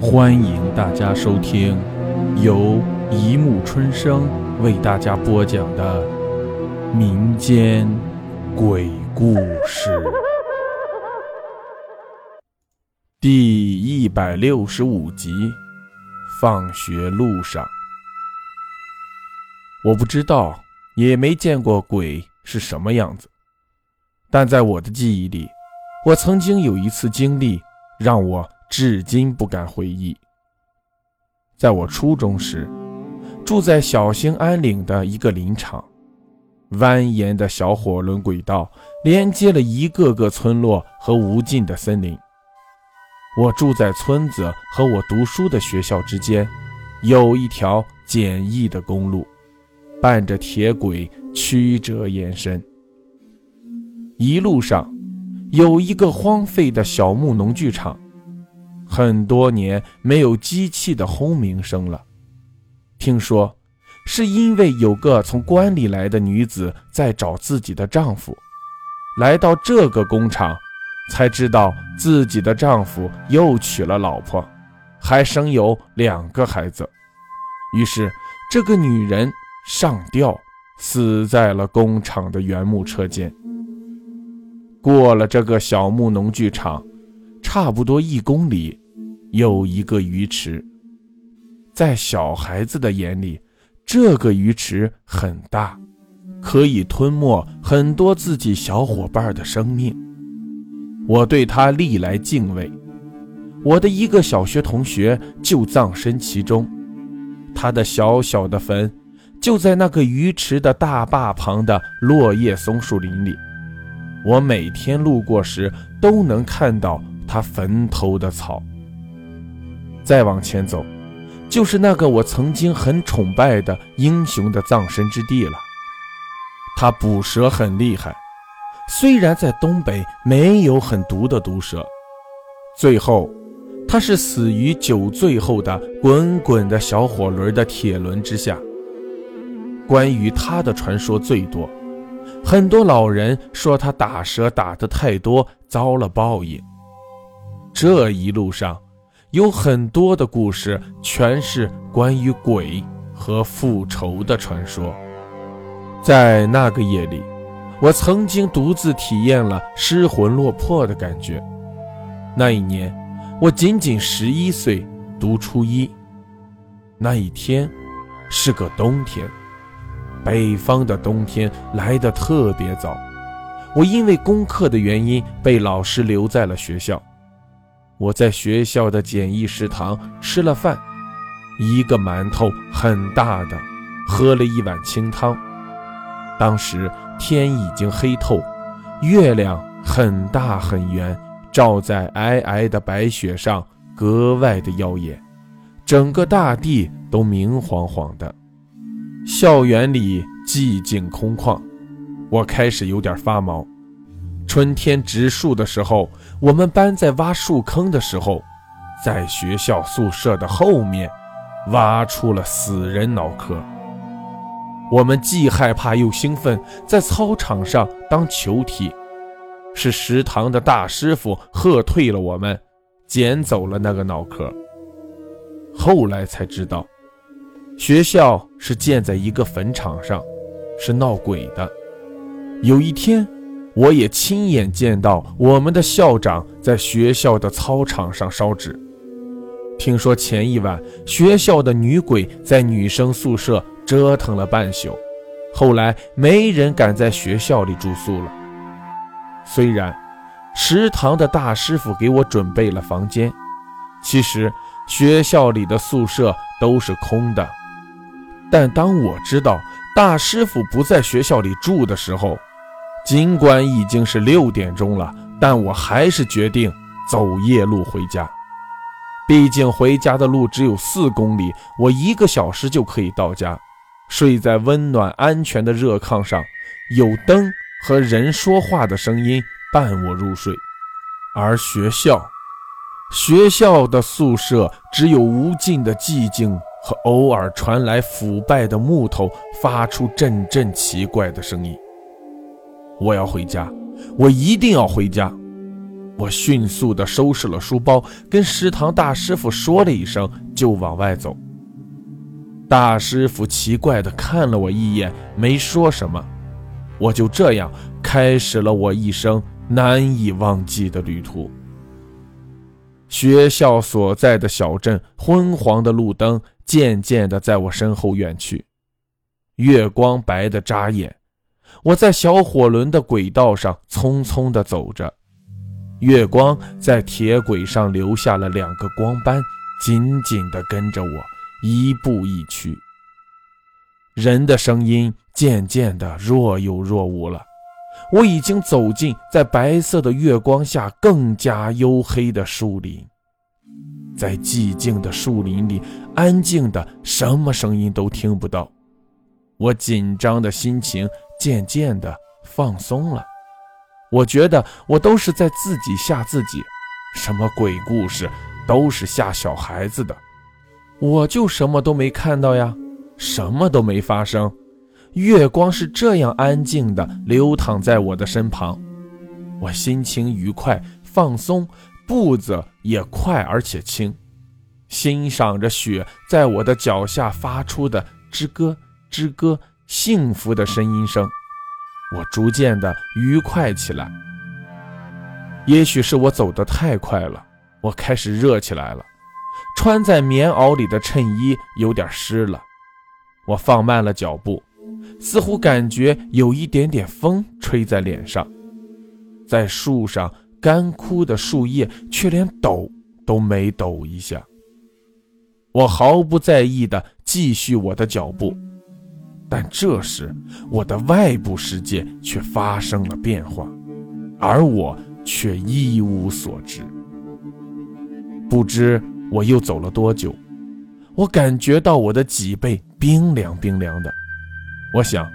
欢迎大家收听由一木春生为大家播讲的民间鬼故事第一百六十五集。放学路上，我不知道，也没见过鬼是什么样子，但在我的记忆里，我曾经有一次经历让我。至今不敢回忆。在我初中时，住在小兴安岭的一个林场，蜿蜒的小火轮轨道连接了一个个村落和无尽的森林。我住在村子和我读书的学校之间，有一条简易的公路，伴着铁轨曲折延伸。一路上，有一个荒废的小木农具厂。很多年没有机器的轰鸣声了。听说，是因为有个从关里来的女子在找自己的丈夫，来到这个工厂，才知道自己的丈夫又娶了老婆，还生有两个孩子。于是，这个女人上吊，死在了工厂的原木车间。过了这个小木农具厂。差不多一公里，有一个鱼池。在小孩子的眼里，这个鱼池很大，可以吞没很多自己小伙伴的生命。我对他历来敬畏。我的一个小学同学就葬身其中，他的小小的坟就在那个鱼池的大坝旁的落叶松树林里。我每天路过时都能看到。他坟头的草。再往前走，就是那个我曾经很崇拜的英雄的葬身之地了。他捕蛇很厉害，虽然在东北没有很毒的毒蛇。最后，他是死于酒醉后的滚滚的小火轮的铁轮之下。关于他的传说最多，很多老人说他打蛇打得太多，遭了报应。这一路上，有很多的故事，全是关于鬼和复仇的传说。在那个夜里，我曾经独自体验了失魂落魄的感觉。那一年，我仅仅十一岁，读初一。那一天是个冬天，北方的冬天来得特别早。我因为功课的原因，被老师留在了学校。我在学校的简易食堂吃了饭，一个馒头很大的，喝了一碗清汤。当时天已经黑透，月亮很大很圆，照在皑皑的白雪上，格外的耀眼，整个大地都明晃晃的。校园里寂静空旷，我开始有点发毛。春天植树的时候，我们班在挖树坑的时候，在学校宿舍的后面挖出了死人脑壳。我们既害怕又兴奋，在操场上当球踢。是食堂的大师傅喝退了我们，捡走了那个脑壳。后来才知道，学校是建在一个坟场上，是闹鬼的。有一天。我也亲眼见到我们的校长在学校的操场上烧纸。听说前一晚学校的女鬼在女生宿舍折腾了半宿，后来没人敢在学校里住宿了。虽然食堂的大师傅给我准备了房间，其实学校里的宿舍都是空的。但当我知道大师傅不在学校里住的时候，尽管已经是六点钟了，但我还是决定走夜路回家。毕竟回家的路只有四公里，我一个小时就可以到家。睡在温暖安全的热炕上，有灯和人说话的声音伴我入睡。而学校，学校的宿舍只有无尽的寂静和偶尔传来腐败的木头发出阵阵奇怪的声音。我要回家，我一定要回家。我迅速地收拾了书包，跟食堂大师傅说了一声，就往外走。大师傅奇怪地看了我一眼，没说什么。我就这样开始了我一生难以忘记的旅途。学校所在的小镇，昏黄的路灯渐渐地在我身后远去，月光白得扎眼。我在小火轮的轨道上匆匆地走着，月光在铁轨上留下了两个光斑，紧紧地跟着我一步一趋。人的声音渐渐地若有若无了，我已经走进在白色的月光下更加黝黑的树林，在寂静的树林里，安静的什么声音都听不到。我紧张的心情渐渐的放松了，我觉得我都是在自己吓自己，什么鬼故事都是吓小孩子的，我就什么都没看到呀。什么都没发生，月光是这样安静的流淌在我的身旁，我心情愉快放松，步子也快而且轻，欣赏着雪在我的脚下发出的吱咯吱咯幸福的声音声，我逐渐的愉快起来。也许是我走得太快了，我开始热起来了，穿在棉袄里的衬衣有点湿了。我放慢了脚步，似乎感觉有一点点风吹在脸上，在树上干枯的树叶却连抖都没抖一下。我毫不在意地继续我的脚步，但这时我的外部世界却发生了变化，而我却一无所知。不知我又走了多久。我感觉到我的脊背冰凉冰凉的，我想，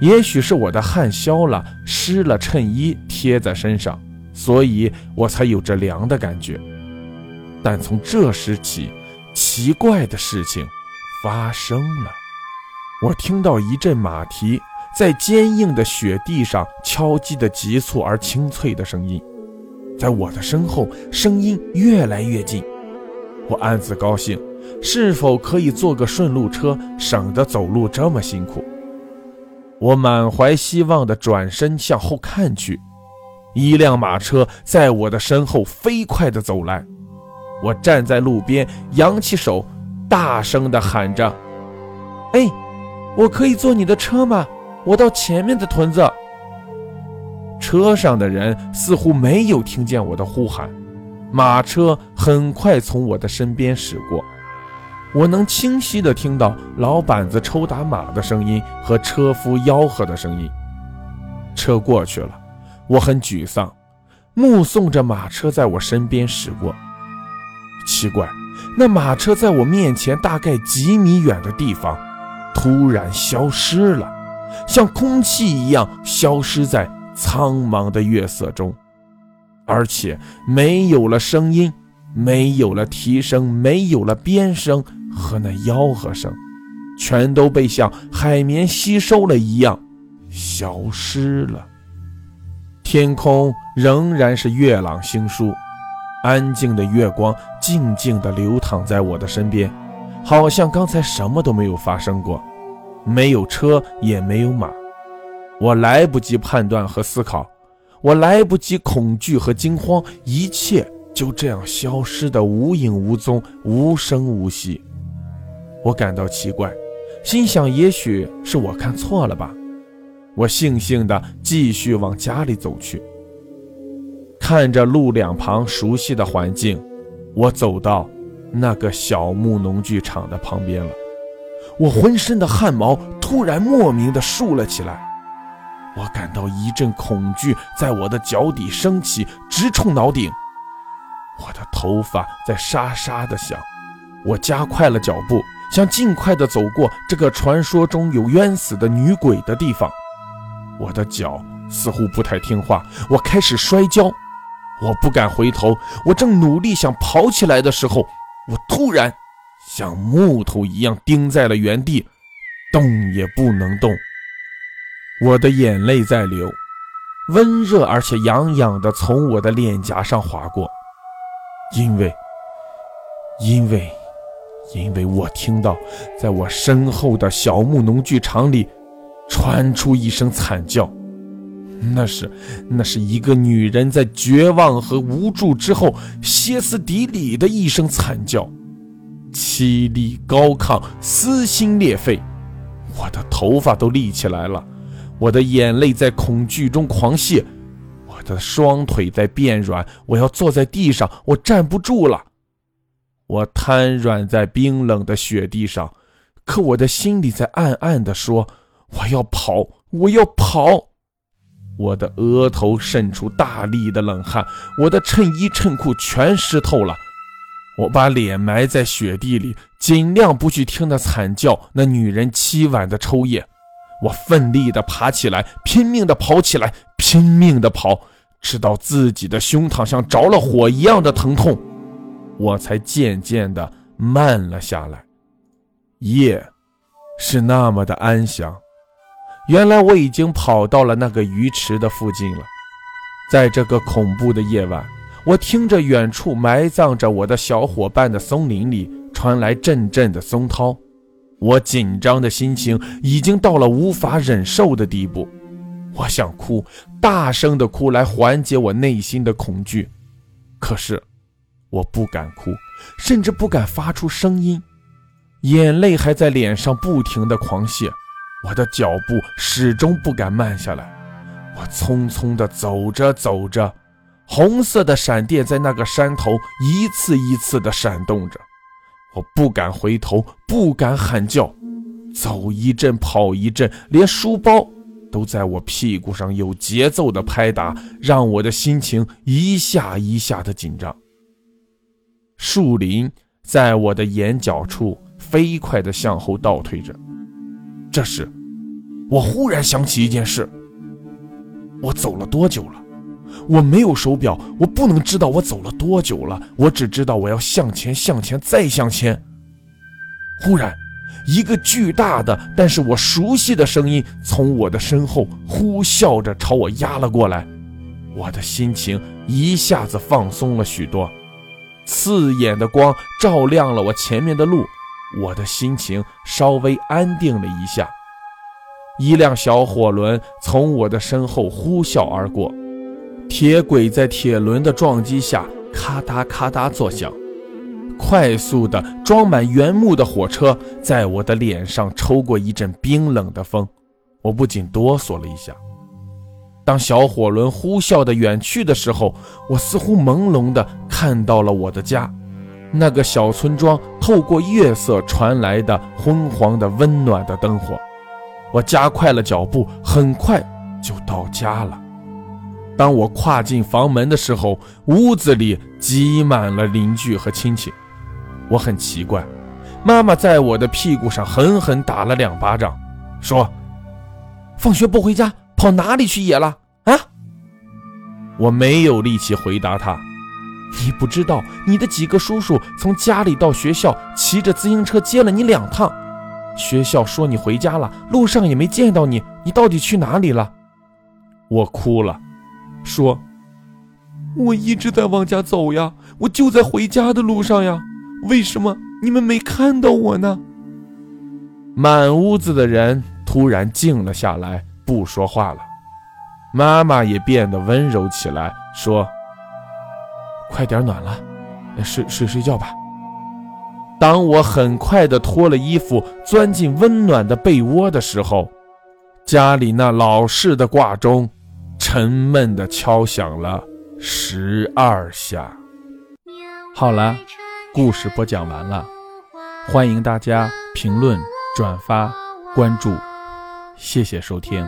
也许是我的汗消了，湿了衬衣贴在身上，所以我才有着凉的感觉。但从这时起，奇怪的事情发生了，我听到一阵马蹄在坚硬的雪地上敲击的急促而清脆的声音，在我的身后，声音越来越近，我暗自高兴。是否可以坐个顺路车，省得走路这么辛苦？我满怀希望地转身向后看去，一辆马车在我的身后飞快地走来。我站在路边，扬起手，大声地喊着：“哎，我可以坐你的车吗？我到前面的屯子。”车上的人似乎没有听见我的呼喊，马车很快从我的身边驶过。我能清晰地听到老板子抽打马的声音和车夫吆喝的声音。车过去了，我很沮丧，目送着马车在我身边驶过。奇怪，那马车在我面前大概几米远的地方，突然消失了，像空气一样消失在苍茫的月色中，而且没有了声音，没有了啼声，没有了鞭声。和那吆喝声，全都被像海绵吸收了一样，消失了。天空仍然是月朗星疏，安静的月光静静地流淌在我的身边，好像刚才什么都没有发生过，没有车，也没有马。我来不及判断和思考，我来不及恐惧和惊慌，一切就这样消失的无影无踪，无声无息。我感到奇怪，心想也许是我看错了吧。我悻悻地继续往家里走去，看着路两旁熟悉的环境，我走到那个小木农具厂的旁边了。我浑身的汗毛突然莫名的竖了起来，我感到一阵恐惧在我的脚底升起，直冲脑顶。我的头发在沙沙的响，我加快了脚步。想尽快的走过这个传说中有冤死的女鬼的地方，我的脚似乎不太听话，我开始摔跤，我不敢回头，我正努力想跑起来的时候，我突然像木头一样钉在了原地，动也不能动。我的眼泪在流，温热而且痒痒的从我的脸颊上划过，因为，因为，因为我听到在我身后的小木农具厂里传出一声惨叫，那是，那是一个女人在绝望和无助之后歇斯底里的一声惨叫，凄厉高亢，撕心裂肺，我的头发都立起来了。我的眼泪在恐惧中狂泻，我的双腿在变软，我要坐在地上，我站不住了。我瘫软在冰冷的雪地上，可我的心里在暗暗地说：“我要跑，我要跑。”我的额头渗出大粒的冷汗，我的衬衣衬裤全湿透了。我把脸埋在雪地里，尽量不去听那惨叫，那女人凄婉的抽噎。我奋力地爬起来，拼命地跑起来，拼命地跑，直到自己的胸膛像着了火一样的疼痛，我才渐渐地慢了下来。夜是那么的安详，原来我已经跑到了那个鱼池的附近了。在这个恐怖的夜晚，我听着远处埋葬着我的小伙伴的松林里传来阵阵的松涛。我紧张的心情已经到了无法忍受的地步，我想哭，大声的哭来缓解我内心的恐惧，可是我不敢哭，甚至不敢发出声音，眼泪还在脸上不停的狂泻，我的脚步始终不敢慢下来，我匆匆的走着走着，红色的闪电在那个山头一次一次的闪动着。我不敢回头，不敢喊叫，走一阵跑一阵，连书包都在我屁股上有节奏的拍打，让我的心情一下一下的紧张。树林在我的眼角处飞快地向后倒退着。这时，我忽然想起一件事：我走了多久了？我没有手表，我不能知道我走了多久了。我只知道我要向前，向前，再向前。忽然，一个巨大的但是我熟悉的声音从我的身后呼啸着朝我压了过来，我的心情一下子放松了许多。刺眼的光照亮了我前面的路，我的心情稍微安定了一下。一辆小火轮从我的身后呼啸而过。铁轨在铁轮的撞击下咔嗒咔嗒作响，快速的装满原木的火车在我的脸上抽过一阵冰冷的风，我不禁哆嗦了一下。当小火轮呼啸的远去的时候，我似乎朦胧的看到了我的家，那个小村庄透过月色传来的昏黄的温暖的灯火。我加快了脚步，很快就到家了。当我跨进房门的时候，屋子里挤满了邻居和亲戚。我很奇怪，妈妈在我的屁股上狠狠打了两巴掌，说：“放学不回家，跑哪里去野了？”啊！我没有力气回答她。你不知道，你的几个叔叔从家里到学校骑着自行车接了你两趟。学校说你回家了，路上也没见到你，你到底去哪里了？我哭了。说：“我一直在往家走呀，我就在回家的路上呀，为什么你们没看到我呢？”满屋子的人突然静了下来，不说话了。妈妈也变得温柔起来，说：“快点暖了，睡睡睡觉吧。”当我很快的脱了衣服，钻进温暖的被窝的时候，家里那老式的挂钟。沉闷地敲响了十二下。好了，故事播讲完了，欢迎大家评论、转发、关注，谢谢收听。